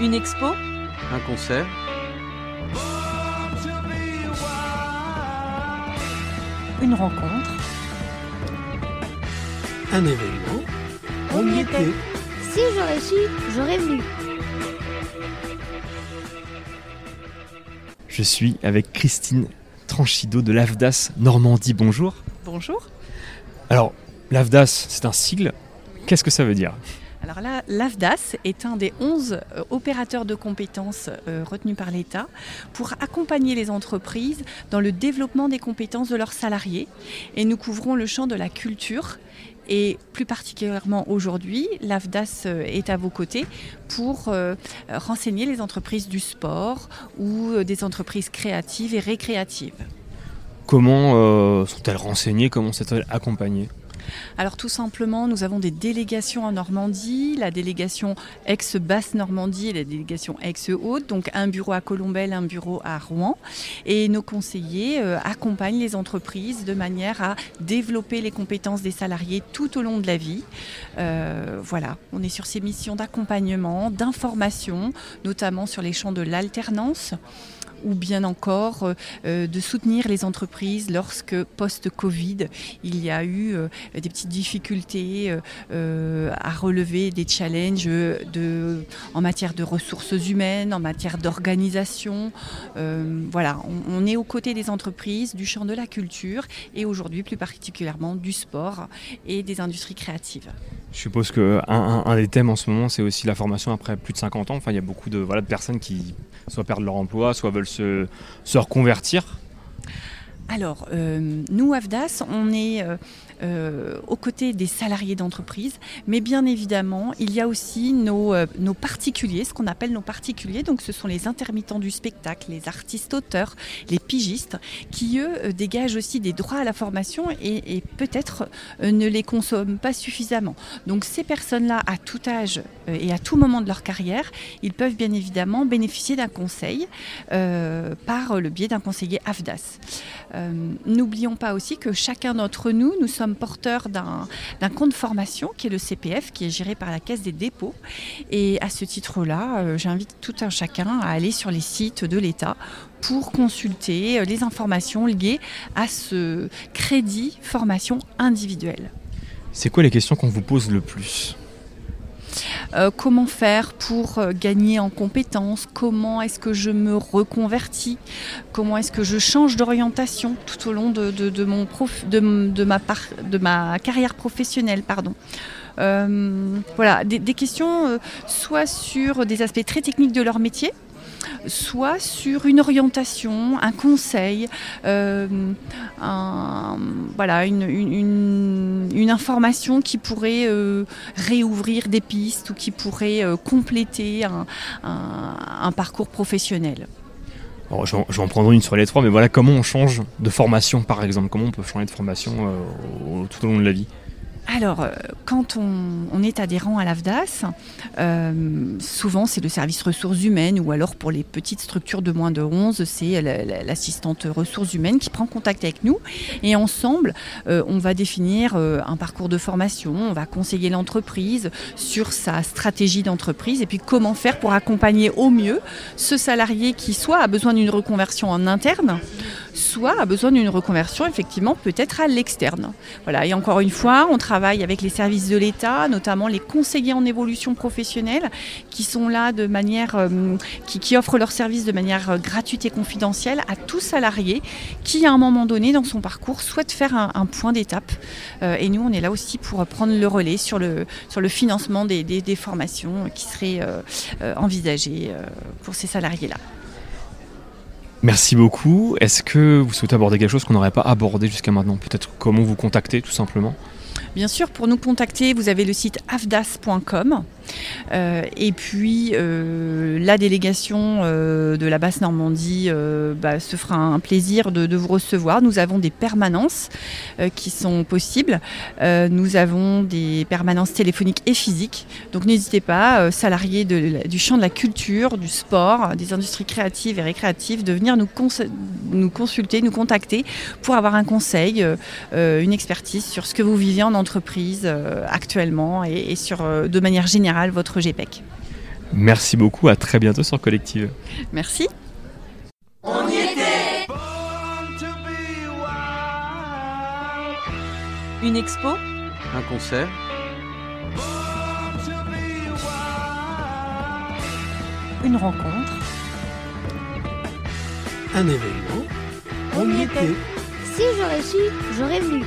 Une expo Un concert Une rencontre Un événement On y était. Si j'aurais su, j'aurais venu. Je suis avec Christine Tranchido de l'AFDAS Normandie. Bonjour. Bonjour. Alors, l'AFDAS, c'est un sigle. Qu'est-ce que ça veut dire? Alors là, l'AFDAS est un des 11 euh, opérateurs de compétences euh, retenus par l'État pour accompagner les entreprises dans le développement des compétences de leurs salariés. Et nous couvrons le champ de la culture. Et plus particulièrement aujourd'hui, l'AFDAS euh, est à vos côtés pour renseigner les entreprises du sport ou des entreprises créatives et récréatives. Comment sont-elles renseignées? Comment sont-elles accompagnées? Alors tout simplement, nous avons des délégations en Normandie, la délégation ex-Basse Normandie et la délégation ex-Haute, donc un bureau à Colombelle, un bureau à Rouen. Et nos conseillers euh, accompagnent les entreprises de manière à développer les compétences des salariés tout au long de la vie. Euh, voilà, on est sur ces missions d'accompagnement, d'information, notamment sur les champs de l'alternance ou bien encore euh, euh, de soutenir les entreprises lorsque post-Covid, il y a eu euh, des petites difficultés à relever des challenges en matière de ressources humaines, en matière d'organisation. Voilà, on est aux côtés des entreprises, du champ de la culture et aujourd'hui plus particulièrement du sport et des industries créatives. Je suppose que un, des thèmes en ce moment, c'est aussi la formation après plus de 50 ans. Enfin, il y a beaucoup de, voilà, de personnes qui soit perdent leur emploi, soit veulent se, se reconvertir. Alors, euh, nous, AFDAS, on est euh, euh, aux côtés des salariés d'entreprise, mais bien évidemment, il y a aussi nos, euh, nos particuliers, ce qu'on appelle nos particuliers. Donc, ce sont les intermittents du spectacle, les artistes-auteurs, les pigistes, qui, eux, euh, dégagent aussi des droits à la formation et, peut-être ne les consomment pas suffisamment. Donc, ces personnes-là, à tout âge et à tout moment de leur carrière, ils peuvent bien évidemment bénéficier d'un conseil par le biais d'un conseiller AFDAS. N'oublions pas aussi que chacun d'entre nous, nous sommes porteurs d'un d'un compte formation qui est le CPF, qui est géré par la Caisse des dépôts. Et à ce titre-là, euh, j'invite tout un chacun à aller sur les sites de l'État pour consulter euh, les informations liées à ce crédit formation individuelle. C'est quoi les questions qu'on vous pose le plus? Euh, comment faire pour euh, gagner en compétences? Comment est-ce que je me reconvertis? Comment est-ce que je change d'orientation tout au long de, mon prof- de, ma carrière professionnelle pardon? Euh, voilà, des, questions soit sur des aspects très techniques de leur métier, soit sur une orientation, un conseil, euh, voilà, une, information qui pourrait euh, réouvrir des pistes ou qui pourrait euh, compléter un, parcours professionnel. Je, vais en- prendre une sur les trois, mais voilà, comment on change de formation, par exemple Comment on peut changer de formation tout au long de la vie? Alors, euh, quand on, est adhérent à l'AFDAS, euh, souvent c'est le service ressources humaines ou alors pour les petites structures de moins de 11, c'est la- la- l'assistante ressources humaines qui prend contact avec nous. Et ensemble, euh, on va définir un parcours de formation, on va conseiller l'entreprise sur sa stratégie d'entreprise et puis comment faire pour accompagner au mieux ce salarié qui soit a besoin d'une reconversion en interne, soit a besoin d'une reconversion effectivement peut-être à l'externe. Voilà, et encore une fois, on travaille avec les services de l'État, notamment les conseillers en évolution professionnelle, qui sont là de manière, euh, qui, offrent leurs services de manière euh, gratuite et confidentielle à tout salarié qui, à un moment donné dans son parcours, souhaite faire un, point d'étape. Euh, et nous, on est là aussi pour prendre le relais sur le, sur le financement des, des- formations qui seraient euh, envisagées pour ces salariés-là. Merci beaucoup. Est-ce que vous souhaitez aborder quelque chose qu'on n'aurait pas abordé jusqu'à maintenant Peut-être comment vous contacter, tout simplement Bien sûr, pour nous contacter, vous avez le site afdas.com. Euh, et puis, euh, la délégation euh, de la basse Normandie bah, se fera un plaisir de, vous recevoir. Nous avons des permanences qui sont possibles. Nous avons des permanences téléphoniques et physiques. Donc, n'hésitez pas, salariés du champ de la culture, du sport, des industries créatives et récréatives, de venir nous, cons- nous consulter, nous contacter pour avoir un conseil, une expertise sur ce que vous vivez en entreprise actuellement et, sur, de manière générale, votre GPEC. Merci beaucoup, à très bientôt sur Collective. Merci. Une expo, Un concert une rencontre? Un événement? On y était. Si j'aurais su, j'aurais venu.